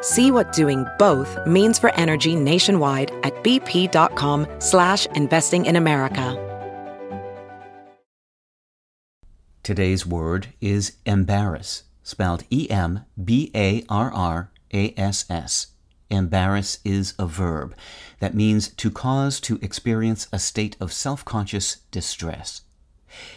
See what doing both means for energy nationwide at bp.com slash investing in America. Today's word is embarrass, spelled E-M-B-A-R-R-A-S-S. Embarrass is a verb that means to cause to experience a state of self-conscious distress.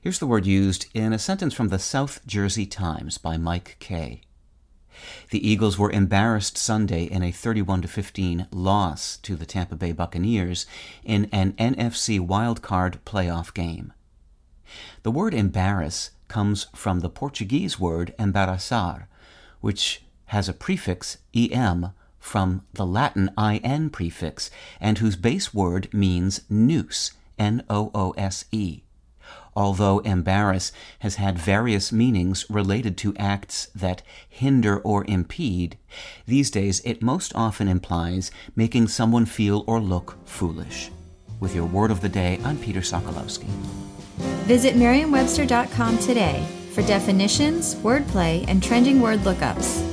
Here's the word used in a sentence from the South Jersey Times by Mike Kaye. The Eagles were embarrassed Sunday in a 31 15 loss to the Tampa Bay Buccaneers in an NFC wildcard playoff game. The word embarrass comes from the Portuguese word embaraçar, which has a prefix em from the Latin in prefix and whose base word means noose, N O O S E although embarrass has had various meanings related to acts that hinder or impede, these days it most often implies making someone feel or look foolish. With your word of the day, I'm Peter Sokolowski. Visit merriam-webster.com today for definitions, wordplay, and trending word lookups.